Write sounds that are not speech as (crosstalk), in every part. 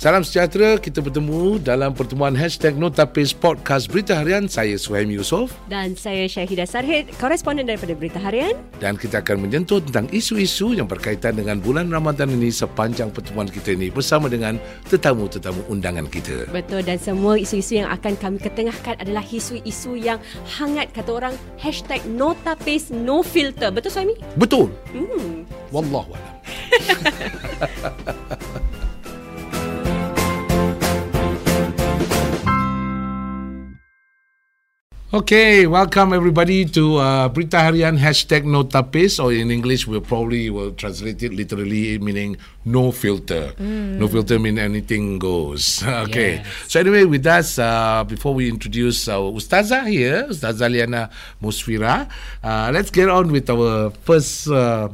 Salam sejahtera, kita bertemu dalam pertemuan Hashtag Notapis Podcast Berita Harian. Saya Suhaim Yusof. Dan saya Syahidah Sarhid, koresponden daripada Berita Harian. Dan kita akan menyentuh tentang isu-isu yang berkaitan dengan bulan Ramadan ini sepanjang pertemuan kita ini bersama dengan tetamu-tetamu undangan kita. Betul, dan semua isu-isu yang akan kami ketengahkan adalah isu-isu yang hangat, kata orang, Hashtag Notapis No Filter. Betul, Suhaimi? Betul. Hmm. Wallahualam. (laughs) Okay, welcome everybody to uh, Berita Harian hashtag Notapis or in English we'll probably will translate it literally meaning no filter. No filter mean anything goes. (laughs) okay. So anyway, with us, uh, before we introduce our Ustazah here, Ustazah Liana Musfira, uh, let's get on with our first uh,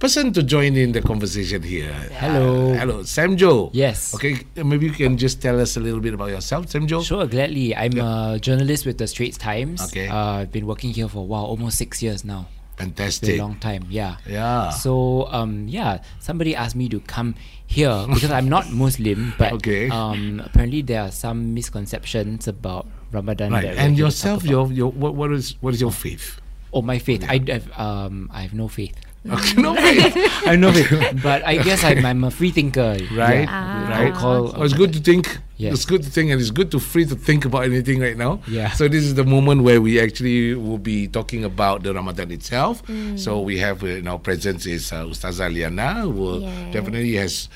person to join in the conversation here. Hello. Uh, hello, Sam Joe. Yes. Okay, maybe you can just tell us a little bit about yourself, Sam Joe. Sure, gladly. I'm a journalist with the Straits Times. Okay. Uh, I've been working here for wow, almost six years now. Fantastic. a long time. Yeah. Yeah. So um yeah, somebody asked me to come here (laughs) because I'm not Muslim, but Okay. um apparently there are some misconceptions about Ramadan. Right. And yourself, your your what what is what is your faith? oh my faith. I have um I have no faith. (laughs) Okay, no faith. I know no faith, but I guess I'm, I'm a free thinker. Right. Yeah. Right. Call- Oh, it's good to think. Yes. It's good to think, and it's good to free to think about anything right now. Yeah. So this is the moment where we actually will be talking about the Ramadan itself. So we have uh, in our presence is uh, Ustazah Liana, who Yes. definitely has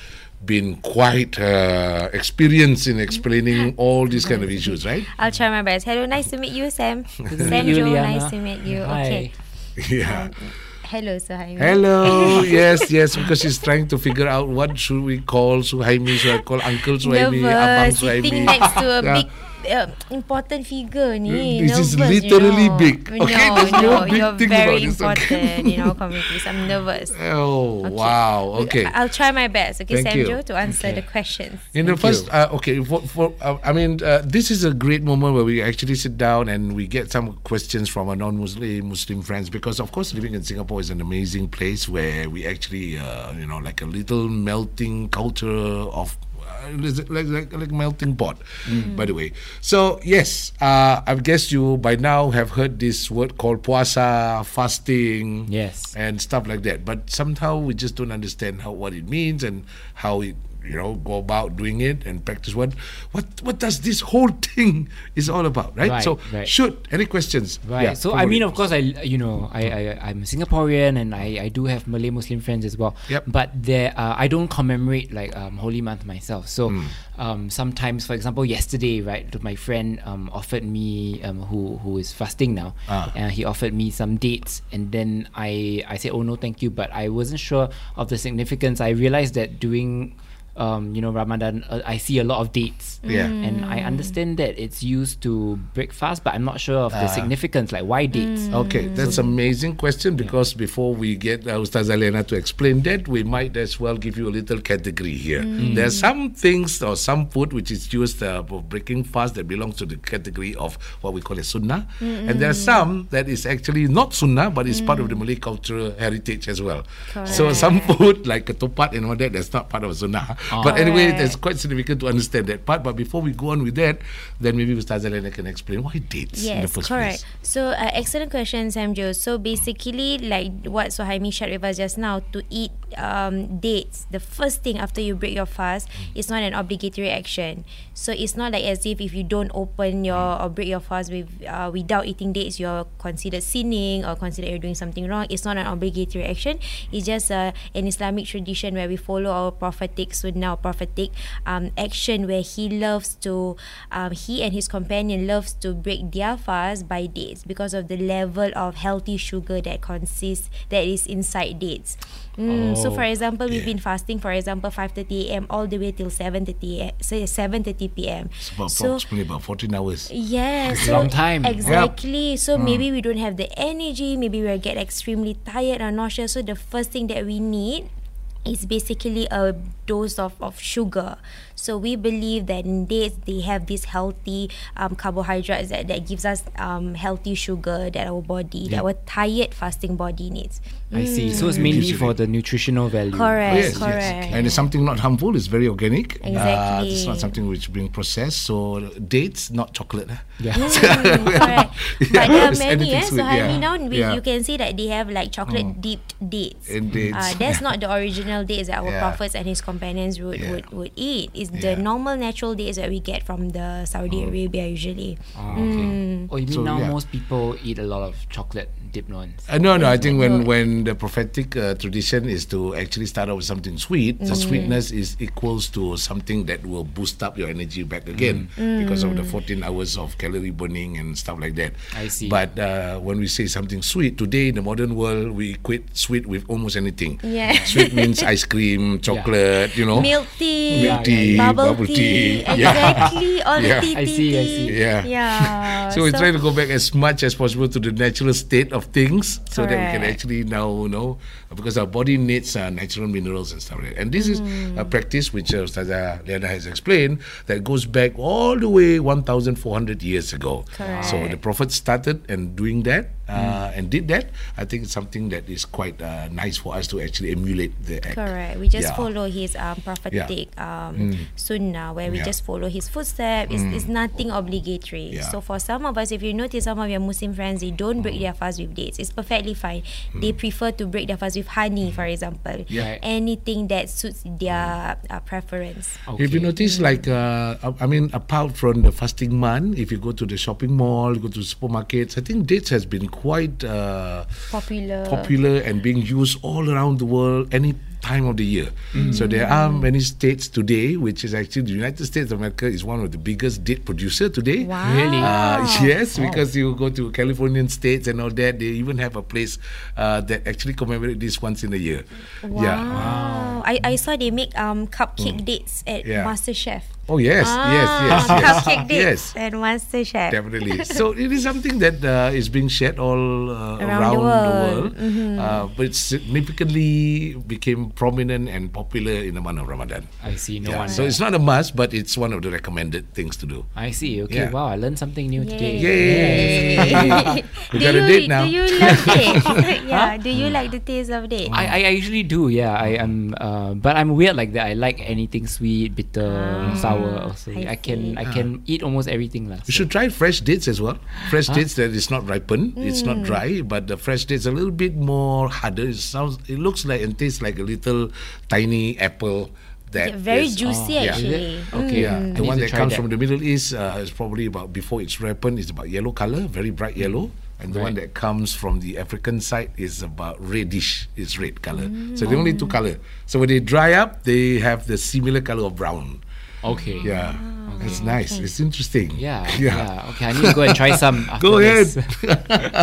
been quite uh, experienced in explaining (laughs) all these kind of issues, right? I'll try my best. Hello, nice to meet you, Sam. (laughs) Sam meet Joe, nice to meet you. Hi. Okay. yeah. Hello, Suhaimi. Hello. (laughs) yes, yes, because she's trying to figure out what should we call Suhaimi. Should I call Uncle Suhaimi, Abang. Suhaimi? Sitting next to a Yeah. big uh, important figure ni. This is literally you know. big. No, Okay, there's no no, big you're thing very about this, okay? important in our community. I'm nervous. (laughs) Oh, Okay. wow. Okay. I'll try my best. Okay, Thank Sam you. To answer Okay. the questions. In the first, uh, okay, for, for uh, I mean, uh, this is a great moment where we actually sit down and we get some questions from our non-Muslim Muslim friends because, of course, living in Singapore is an amazing place where we actually, uh, you know, like a little melting culture of. Uh, like, like like melting pot, by the way. So yes, uh, I guess you by now have heard this word called puasa, fasting, Yes. and stuff like that. But somehow we just don't understand how what it means and how it you know go about doing it and practice what what what does this whole thing (laughs) is all about, right? Right, so right. shoot any questions? Right. Yeah, so I mean, of course, I you know I, I I'm Singaporean and I, I do have Malay Muslim friends as well. Yep. But there uh, I don't commemorate like um, Holy Month myself. So Hmm. um, sometimes, for example, yesterday, right, my friend um, offered me um, who who is fasting now, Ah. and he offered me some dates, and then I I said, oh no, thank you, but I wasn't sure of the significance. I realized that during um, you know Ramadan, uh, I see a lot of dates. Yeah. And I understand that it's used to break fast, but I'm not sure of the significance. Like why dates? Okay, that's an amazing question because before we get uh, Ustazah Liana to explain that, we might as well give you a little category here. There are some things or some food which is used uh, for breaking fast that belongs to the category of what we call a sunnah, and there are some that is actually not sunnah but is part of the Malay cultural heritage as well. So some food like ketupat and all that that's not part of sunnah. But anyway, Correct. that's quite significant to understand that part. But before we go on with that, then maybe Mr. Elena can explain why dates in the Yes, first correct. place. So, uh, excellent question, Sam Joe. So, basically, like what Suhaimi shared with us just now, to eat um, dates, the first thing after you break your fast is not an obligatory action. So, it's not like as if if you don't open your or break your fast with uh, without eating dates, you're considered sinning or considered you're doing something wrong. It's not an obligatory action. It's just uh, an Islamic tradition where we follow our prophetic sunnah, prophetic um, action where he loves to, um, he and his companion loves to break their fast by dates because of the level of healthy sugar that consists that is inside dates. Mm, so Oh, for example, we've been fasting for example 5:30 a.m. all the way till 7:30 a- say 7:30 p.m. It's about So approximately about 14 hours. Yeah, so long time. Yep. Exactly. So maybe we don't have the energy. Maybe we get extremely tired or nauseous. So the first thing that we need is basically a dose of, of sugar. So we believe that in dates they have this healthy um, carbohydrates that, that gives us um, healthy sugar that our body, that our tired fasting body needs. I see. So it's Mm. mainly for the- the nutritional value. Correct, yes, correct. yes. And it's something not harmful. It's very organic. Uh, Exactly. it's not something which being processed. So dates, not chocolate. eh? Yeah. Mm, correct. Yeah, (laughs) But there are it's many, anything? So sweet, I yeah. mean, now we, Yeah. Mm. you can see that they have like chocolate dipped dates. And dates. Uh, that's not the original dates that our (laughs) Yeah. prophets and his companions would, Yeah. would, would eat. It's the Yeah. normal natural dates that we get from the Saudi Arabia usually. Ah, okay. Oh, you mean So, now yeah. most people eat a lot of chocolate dipped ones? Uh, no, no. I think when, No. when the prophetic uh, tradition is to actually start out with something sweet, the sweetness is equals to something that will boost up your energy back again because of the 14 hours of calorie burning and stuff like that. I see. But uh, when we say something sweet today in the modern world, we equate sweet with almost anything. Yeah. (laughs) Sweet means ice cream, chocolate. You know. Milk tea, Milk tea, bubble, bubble tea, tea. Yeah. exactly. (laughs) All Yeah. the tea, I see, I see. Yeah. Yeah. (laughs) So we try to go back as much as possible to the natural state of things, so that we can actually now you know because our body needs uh, natural minerals and stuff like that. And this is Hmm. a practice which uh, Ustazah Liana has explained that goes back all the way 1,400 years ago. Correct. So the Prophet started and doing that uh, and did that. I think it's something that is quite uh, nice for us to actually emulate the act. Correct. We just Yeah. follow his um, prophetic um, sunnah, where we Yeah. just follow his footsteps. It's, it's nothing obligatory. Yeah. So for some of us, if you notice some of your Muslim friends, they don't break their fast with dates. It's perfectly fine. They prefer to break their fast with honey, for example. Yeah. Anything that suits their uh, preference. If you notice, like, uh, I I mean, apart from the fasting month, if you go to the shopping mall, go to supermarkets, I think dates has been quite uh, Popular. popular and being used all around the world any time of the year. So there are many states today, which is actually the United States of America is one of the biggest date producer today. Wow. Really? Uh, yes, because you go to Californian states and all that, they even have a place uh, that actually commemorate this once in a year. Wow. Yeah. I, I saw they make um cupcake dates at Yeah. MasterChef. Oh yes, yes, Ah, yes, yes. (laughs) Cupcake dates yes. at MasterChef. Definitely. (laughs) so it is something that uh, is being shared all uh, Around around, the the world. world, uh, but it significantly became prominent and popular in the month of Ramadan. I see. No Yeah, wonder. So it's not a must, but it's one of the recommended things to do. I see. Okay. Yeah. Wow. I learned something new today. Yay! (laughs) we do got you, a date now. Do you like dates? yeah. Do you like the taste of dates? I, I usually do, yeah. I am, uh, but I'm weird like that. I like anything sweet, bitter, Ah, sour. Mm, also, I I, can I see. can eat almost everything lah. You so- should try fresh dates as well. Fresh dates that is not ripened, it's not mm. dry, but the fresh dates a little bit more harder. It sounds, it looks like and tastes like a little tiny apple. That Yeah, very is- juicy yeah. actually. Okay. Yeah, I the one that comes that. from the Middle East uh, is probably about before it's ripened It's about yellow color, very bright yellow, and the one that comes from the African side is about reddish, it's red color. So they only two color. So when they dry up, they have the similar color of brown. Okay. Yeah, it's nice. It's interesting. Yeah, (laughs) yeah. yeah. Okay, I need to go and try some. (laughs) Go ahead. (laughs)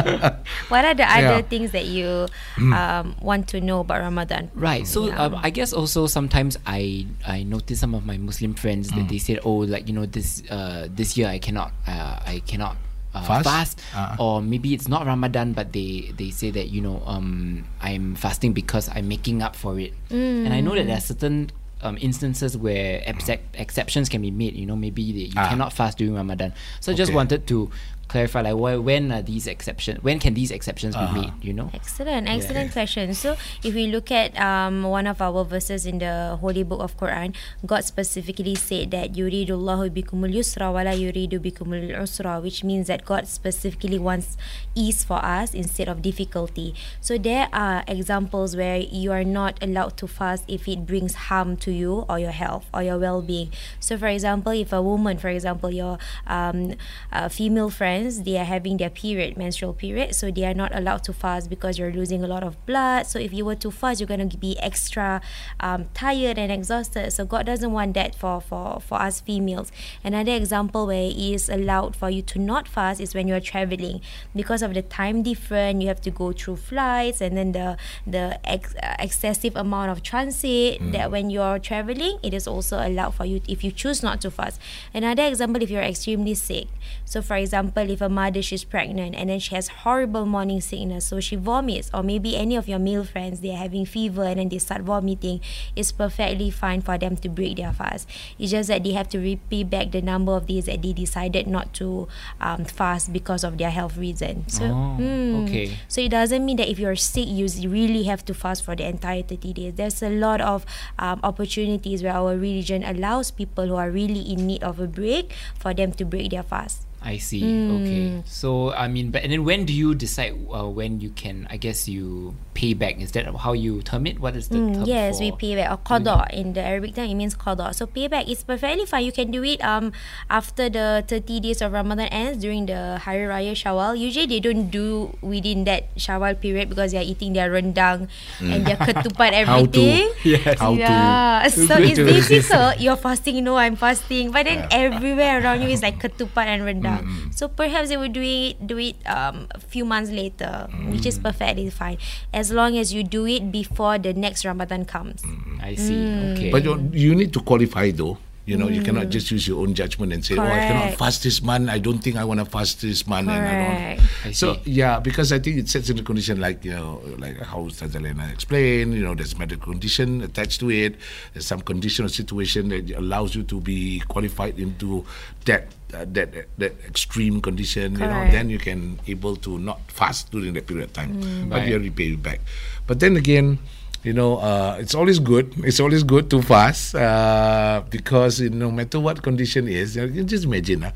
What are the other Yeah. things that you um, want to know about Ramadan? Right. So Yeah. um, I guess also sometimes I I notice some of my Muslim friends that they said, oh, like you know this uh, this year I cannot uh, I cannot. Uh, Fast? fast, Ah. or maybe it's not Ramadan, but they they say that you know um I'm fasting because I'm making up for it, and I know that there are certain um, instances where excep- exceptions can be made. You know, maybe you Ah. cannot fast during Ramadan. So I just wanted to clarify, like, why, when are these exceptions? When can these exceptions Uh-huh. be made? You know. Excellent, excellent question. So, if we look at um, one of our verses in the Holy Book of Quran, God specifically said that yuridullahu bikumul yusra wala yuridu bikumul usra, which means that God specifically wants ease for us instead of difficulty. So, there are examples where you are not allowed to fast if it brings harm to you or your health or your well-being. So, for example, if a woman, for example, your um, uh, female friends, they are having their period, menstrual period, so they are not allowed to fast because you're losing a lot of blood. So, if you were to fast, you're going to be extra um, tired and exhausted. So, God doesn't want that for, for, for us females. Another example where it is allowed for you to not fast is when you're traveling because of the time difference. You have to go through flights and then the the ex- uh, excessive amount of transit. That when you're traveling, it is also allowed for you if you choose not to fast. Another example, if you're extremely sick. So, for example, if a mother she's pregnant and then she has horrible morning sickness, so she vomits, or maybe any of your male friends they're having fever and then they start vomiting, it's perfectly fine for them to break their fast. It's just that they have to repay back the number of days that they decided not to um, fast because of their health reason. So, Oh, mm, okay. so it doesn't mean that if you're sick, you really have to fast for the entire 30 days. There's a lot of um, opportunities where our religion allows people who are really in need of a break for them to break their fast. I see. Hmm. Okay. So I mean, but and then when do you decide uh, when you can? I guess you pay back. Is that how you term it? What is the Mm, term yes, for? we pay back. Or qada in the Arabic term, it means qada. So payback is perfectly fine. You can do it um after the 30 days of Ramadan ends during the Hari Raya Shawwal. Usually they don't do within that Shawwal period because they are eating their rendang and their (laughs) ketupat How to- everything. Yes. How to- yeah. (laughs) So it's (laughs) to difficult. You're fasting, no, I'm fasting. But then everywhere around you is like ketupat and rendang. So perhaps they will do it do it um a few months later, which is perfectly fine. As long as you do it before the next Ramadan comes. I see. Hmm. Okay. But you, you need to qualify though. You know, you cannot just use your own judgment and say, "Oh, I cannot Correct. fast this month. I don't think I want to fast this month." And I don't. I So yeah, because I think it sets in the condition like you know, like how Tazalena explained. You know, there's medical condition attached to it. There's some condition or situation that allows you to be qualified into that uh, that that extreme condition. You know, then you can able to not fast during that period of time, but Right. you have to pay it back. But then again you know, uh, it's always good. It's always good to fast uh, because no matter what condition is, you just imagine uh,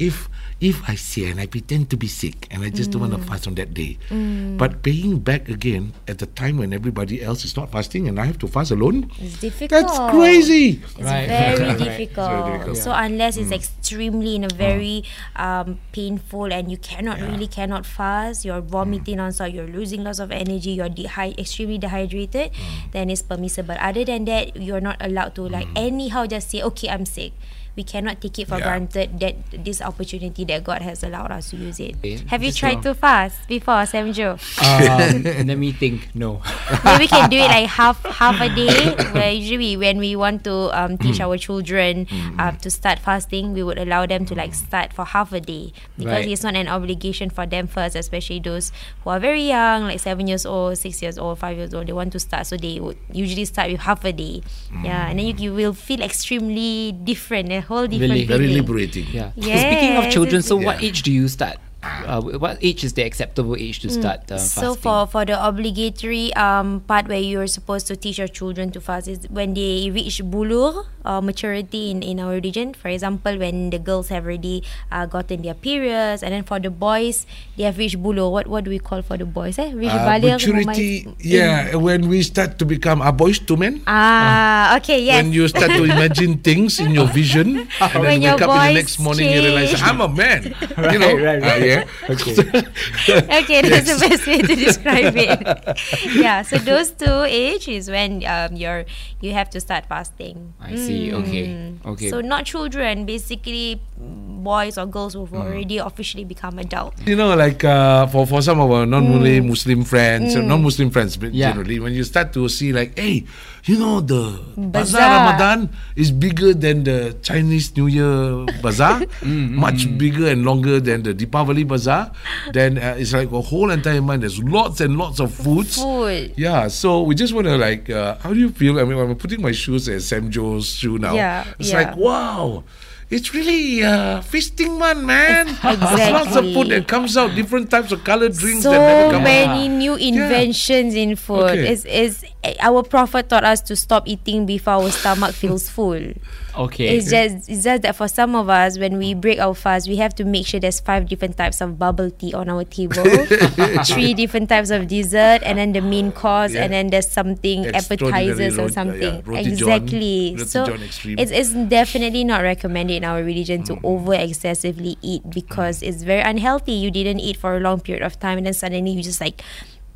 if if I say and I pretend to be sick and I just don't want to mm. fast on that day, mm. but paying back again at the time when everybody else is not fasting and I have to fast alone, It's difficult. that's crazy. It's Right. very Right. difficult. difficult. So unless it's mm. extremely in a very uh-huh. um, painful and you cannot really cannot fast, you're vomiting on so you're losing lots of energy, you're dehy- extremely dehydrated, then it's permissible. Other than that, you're not allowed to like anyhow just say, okay, I'm sick. We cannot take it for Yeah. granted that this opportunity that God has allowed us to use it. Okay. Have you Just tried now. to fast before, Sam Joe? um, (laughs) let me think. No. (laughs) Maybe we can do it like half half a day. Where usually when we want to um, teach Hmm. our children um, to start fasting, we would allow them to like start for half a day because Right. it's not an obligation for them first, especially those who are very young, like seven years old, six years old, five years old. They want to start, so they would usually start with half a day. Yeah, and then you, you will feel extremely different, a whole different Really? Very liberating. Yeah. Yes, Speaking of children, so what age do you start? Uh, what age is the acceptable age to start uh, fasting? Mm. So for for the obligatory um part where you're supposed to teach your children to fast is when they reach bulugh or maturity in, in our religion. For example, when the girls have already uh, gotten their periods, and then for the boys they have reached bulugh. What what do we call for the boys? Eh, reach Uh, baligh, maturity, memais- yeah, when we start to become a boys to men. Ah, okay, yes. When you start to imagine (laughs) things in your vision, and then your wake up in the next morning, you realize. I'm a man. (laughs) you know, right, right. Uh, yeah. (laughs) Okay. okay, (laughs) that's the best way to describe it. (laughs) yeah, so those two age is when um you're you have to start fasting. I see. Okay. Okay. So not children, basically mm, boys or girls who've already officially become adult. you know, like uh, for for some of our non-Muslim Muslim friends, uh, non-Muslim friends, but Yeah. generally, when you start to see like, hey, you know, the bazaar Bazaar. Ramadan is bigger than the Chinese New Year bazaar, (laughs) much bigger and longer than the Deepavali bazaar. Then uh, it's like a whole entire month. There's lots and lots of foods. Food. Yeah, so we just want to like, uh, how do you feel? I mean, I'm putting my shoes as Sam Joe's shoe now. Yeah, it's yeah. like wow. It's really uh, feasting month, man. (laughs) There's lots of food that comes out, different types of colored drinks So that never come out. many new inventions in food. Okay. Is is Eh, our prophet taught us to stop eating before our stomach feels full. (laughs) okay. It's just it's just that for some of us, when we break our fast, we have to make sure there's five different types of bubble tea on our table, (laughs) three different types of dessert, and then the main course, Yeah. and then there's something appetizers or something. yeah, john, exactly. roti so it's it's definitely not recommended in our religion to over excessively eat because it's very unhealthy. You didn't eat for a long period of time, and then suddenly you just like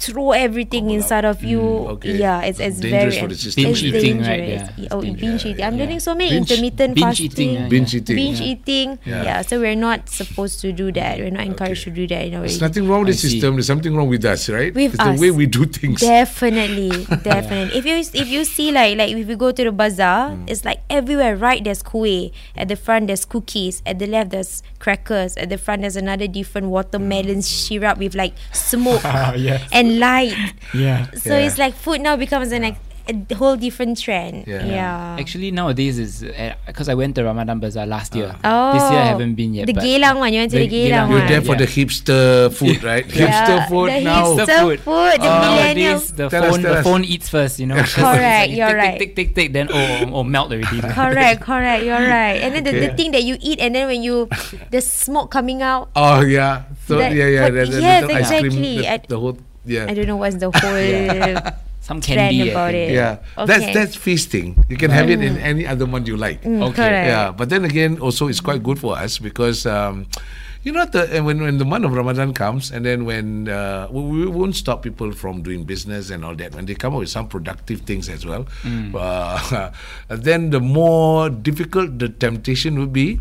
throw everything Gobble up. inside of you. okay. Yeah, it's it's Dangerous very for the system, It's Binge eating, dangerous. right? Yeah, it's Oh, dangerous. binge eating. I'm Yeah. learning so many Binge- intermittent binge fasting. eating, uh, Binge eating. Binge Yeah. eating. Yeah. Yeah. So we're not supposed to do that. We're not encouraged Okay. to do that in our There's nothing wrong with the see. system. There's something wrong with us, right? With it's the way we do things. Definitely, (laughs) definitely. If you if you see like like if you go to the bazaar, Mm. it's like everywhere. Right, there's kuih. At the front, there's cookies. At the left, there's crackers. At the front, there's another different watermelon mm. syrup with like smoke (laughs) Yes. and light. Yeah. So Yeah. it's like food now becomes an, a whole different trend. Yeah. Yeah. Actually, nowadays is because I went to Ramadan Bazaar last year. Oh, This year I haven't been yet. The but Geylang one. You went to the, The Geylang Geylang You're there for Yeah. the hipster food, right? (laughs) Hipster food the now. hipster Hipster food. food. The Uh, millennials. the Tell phone, tell the us. phone eats first, you know. (laughs) Correct, You you're tick, right. Tick, tick, tick, tick, then oh, oh, melt already. (laughs) correct, correct. You're right. And then the, the thing that you eat, and then when you, the smoke coming out. Oh yeah. So That- yeah, yeah. what- The, the yes, little ice cream. exactly. The, the whole yeah. I don't know what's the whole Some candy. About it. Yeah, Okay. that's that's feasting. You can have it in any other month you like. Mm, Okay. Correct. Yeah, but then again, also it's quite good for us because um, you know the and when when the month of Ramadan comes, and then when uh, we, we won't stop people from doing business and all that. When they come up with some productive things as well, (laughs) uh, then the more difficult the temptation will be,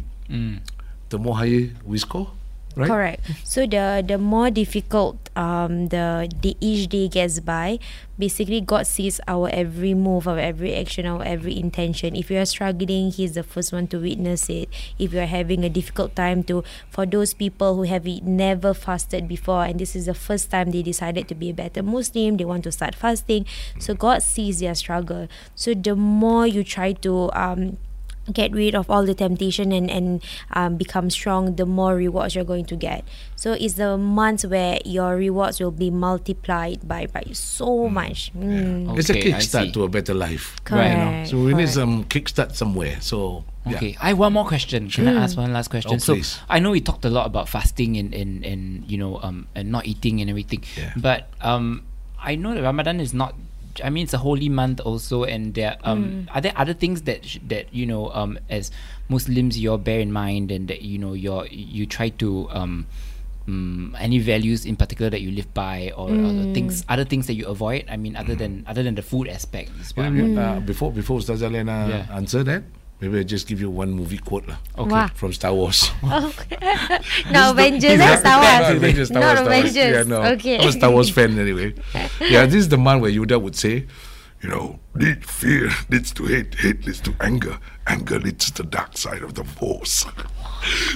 the more higher we score. Right? Correct. So the the more difficult um the the each day gets by, basically God sees our every move, our every action, our every intention. If you are struggling, He's the first one to witness it. If you are having a difficult time to, for those people who have never fasted before, and this is the first time they decided to be a better Muslim, they want to start fasting. So God sees their struggle. So the more you try to um get rid of all the temptation and and um, become strong the more rewards you're going to get so it's the months where your rewards will be multiplied by by so much mm. It's a kickstart to a better life. correct you know. So we need some kickstart somewhere. So yeah. Okay, I have one more question. Can I ask one last question? Oh, so please. I know we talked a lot about fasting and, and, and you know um and not eating and everything. Yeah. But um I know that Ramadan is not I mean it's a holy month also and there um are there other things that sh- that you know um as Muslims you all bear in mind and that you know you're you try to um um, any values in particular that you live by or other things other things that you avoid? I mean other than other than the food aspect is what I Maybe, want. uh, before before Ustazah Lena Yeah. answer that, maybe I just give you one movie quote lah. Okay. Wah. From Star Wars. (laughs) (laughs) no Avengers eh Star Wars Avengers, Star not Wars, Star Wars. Avengers Yeah, no. okay I'm a Star Wars fan anyway. (laughs) Yeah, this is the man where Yoda would say, you know, need fear leads to hate, hate leads to anger, anger leads to the dark side of the force.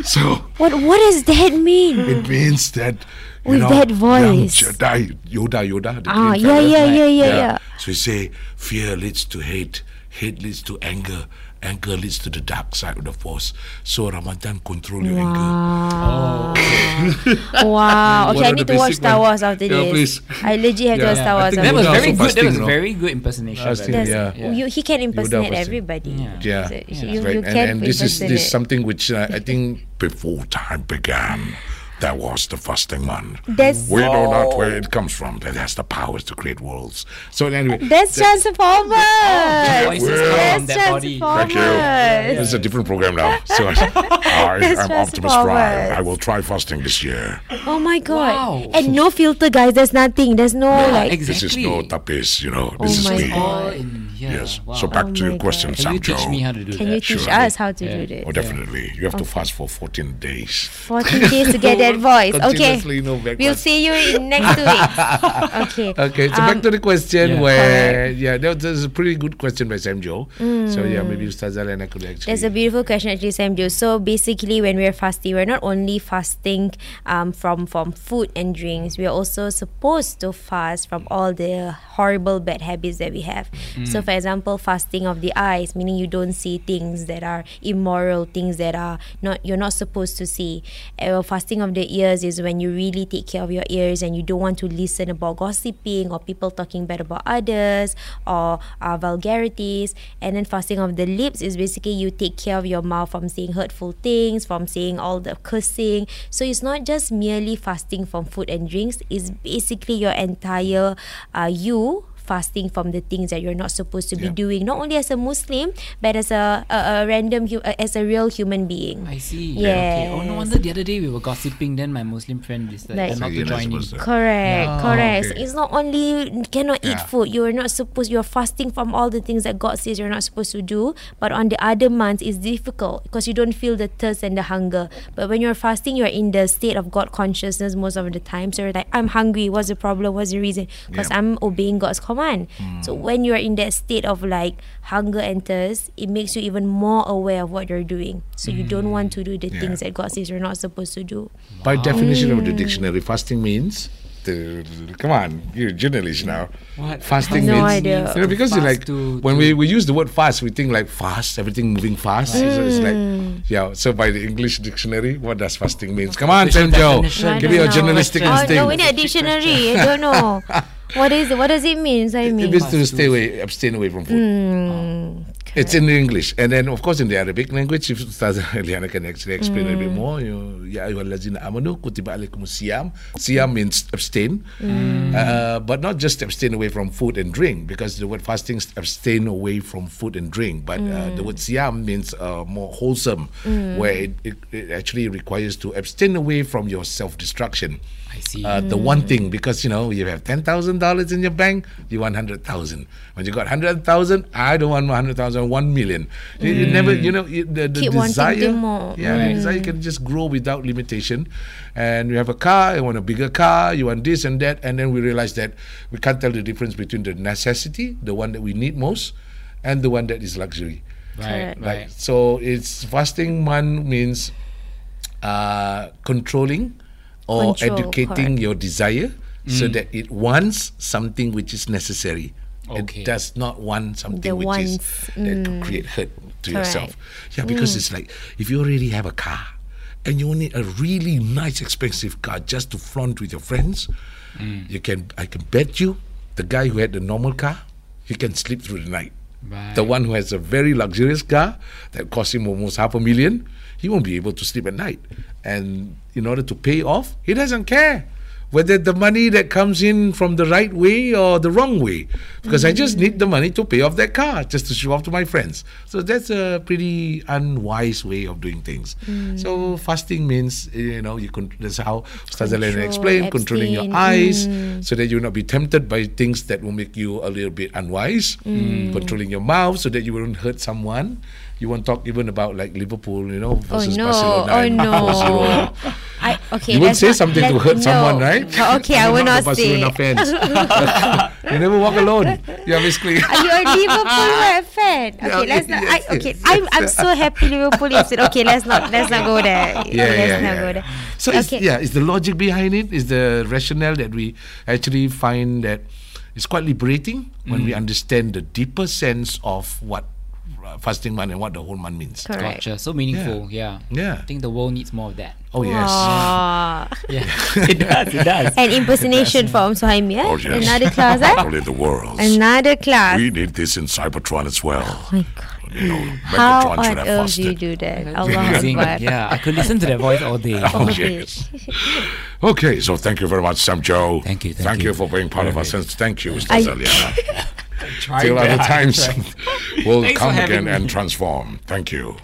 so what what does that mean it means that you With know, that young voice. Jedi, Yoda, Yoda. The ah green yeah yeah yeah yeah yeah So we say fear leads to hate, hate leads to anger, anger leads to the dark side of the force. So Ramadan control your anger. Wow. (laughs) wow. Okay, I need to watch Star. Wars after Yeah, this. please. I legit have to Yeah. watch Star Wars That was very good. That was no? very good impersonation. Fasting, yeah. That's- You, he can impersonate everybody. Yeah. Yeah, So you, right. you and, can and this is this something which uh, I think before time began, there was the fasting man. That's We know not where it comes from, but it has the powers to create worlds. So anyway, that's Transformers. voices Well- come from That's that body. Thank you. Transformers. This is a different program now. (laughs) So I, That's I'm Optimus Prime. I will try fasting this year. Oh my god! Wow. And no filter, guys. There's nothing. There's no like. exactly. This is no tapis, you know. This Oh is my me. Oh, God. all in here. Yes. Wow. So back Oh to my your question, Can you Sam teach Joe. me how to do Can that? you teach Sure. us how to Yeah. do this? Oh, definitely. You have to fast for 14 days. 14 days to get that (laughs) voice. Okay. No We'll see you in next two weeks. (laughs) Okay. Okay, so Um, back to the question yeah. where, yeah, that was a pretty good question by Sam Joe. So, yeah, maybe Ustazah Lena could actually. That's a beautiful question, actually, Sam Joe. So basically, when we're fasting, we're not only fasting um, from from food and drinks. We are also supposed to fast from all the horrible bad habits that we have. So, for example, fasting of the eyes, meaning you don't see things that are immoral, things that are not you're not supposed to see. Uh, fasting of the ears is when you really take care of your ears and you don't want to listen about gossiping or people talking bad about others or uh, vulgarities. And then fasting of the lips is basically you take care of your mouth from saying hurtful things, from saying all the cursing. So it's not just merely fasting from food and drinks. It's basically your entire uh, you fasting from the things that you're not supposed to be Yeah. doing not only as a muslim but as a, a, a random hu- as a real human being I see. Yeah. Okay. Oh no wonder the other day we were gossiping. Then my Muslim friend decided Like- not So you're to not join in. supposed to- Correct, Yeah. correct. So Okay. it's not only you cannot eat Yeah. food. You are not supposed. You are fasting from all the things that God says you're not supposed to do. But on the other months, it's difficult because you don't feel the thirst and the hunger. But when you're fasting, you're in the state of God consciousness most of the time. So you're like, I'm hungry. What's the problem? What's the reason? Because Yeah. I'm obeying God's command. Month. So hmm. when you're in that state of like hunger enters, it makes you even more aware of what you're doing. So you don't want to do the hmm. Yeah. things that God says you're not supposed to do. By definition of the hmm. dictionary, fasting means. Come on, you're a journalist now. What? Fasting No means idea. You know, because you like to- when to- we, we use the word fast, we think like fast, everything moving fast. So it's like yeah. So by the English dictionary, what does fasting means? Come on, Official Sam Joe, give me don't your know. journalistic Oh instinct. no, we need a dictionary. I don't know. (laughs) What is it? What does it mean? So I It mean, means to stay away, abstain away from food. Hmm, It's in English, and then of course in the Arabic language, if Ustaz (laughs) Liana can actually explain a bit more. You, ya ayyuhallazina amanu kutiba alaikumus siyam. Siyam means abstain, uh, but not just abstain away from food and drink, because the word fasting is abstain away from food and drink. But uh, the word siyam means uh, more wholesome, where it, it, it actually requires to abstain away from your self-destruction. I see. Uh, the one thing because you know you have ten thousand dollars in your bank, you want hundred thousand. When you got hundred thousand, I don't want hundred thousand, one million. You, you never, you know, you, the, the Keep desire, yeah, the desire can just grow without limitation. And you have a car, you want a bigger car, you want this and that, and then we realize that we can't tell the difference between the necessity, the one that we need most, and the one that is luxury. right, right. Right. So it's fasting month means uh, controlling or Control, educating correct. your desire so mm. that it wants something which is necessary. Okay. It does not want something The which is wants, that to mm. create hurt to yourself. Yeah, because mm. it's like if you already have a car and you need a really nice expensive car just to flaunt with your friends, you can I can bet you the guy who had the normal car, he can sleep through the night. The one who has a very luxurious car that cost him almost half a million, he won't be able to sleep at night. And in order to pay off, he doesn't care whether the money that comes in from the right way or the wrong way. Because I just need the money to pay off that car, just to show off to my friends. So that's a pretty unwise way of doing things. Hmm. So fasting means, you know, you can, that's how Control, explained, controlling your abstain. eyes so that you will not be tempted by things that will make you a little bit unwise. Hmm. Controlling your mouth so that you won't hurt someone. You won't talk even about like Liverpool, you know, oh, versus no. Barcelona. Oh, no. 4-0. I okay. You won't say not- something to hurt no. someone, right? (laughs) Oh, Okay, I You're will not not say. Fans. (laughs) (laughs) you never walk alone. Yeah, basically. Are you a Liverpool fan? Okay, Yeah, let's not. yes, I, okay, yes, I'm yes. I'm so happy Liverpool is it. Okay, let's not let's not go there. yeah, let's yeah, not yeah. go there. So it's, okay. yeah, it's the logic behind it, is the rationale that we actually find that it's quite liberating when we mm. understand the deeper sense of what fasting month and what the whole month means. Correct. Gotcha. So meaningful. Yeah. Yeah. I think the world needs more of that. Oh yes. Aw. Yeah. (laughs) it does. It does. An impersonation from Suhaimi, yeah? Oh, yes. Another class, eh? Only the world. Another class. We need this in Cybertron as well. Oh my god. You know, How Megatron should on earth do you do that? Amazing. Allah Akbar. Yeah, I could listen to that voice all day. (laughs) Oh, yes. Okay, so thank you very much, Sam Joe. Thank you, thank Thank you you. for being part of us. And thank you, Mr. Ustazah Liana. Try Till other times, (laughs) we'll Thanks come again and transform. Thank you.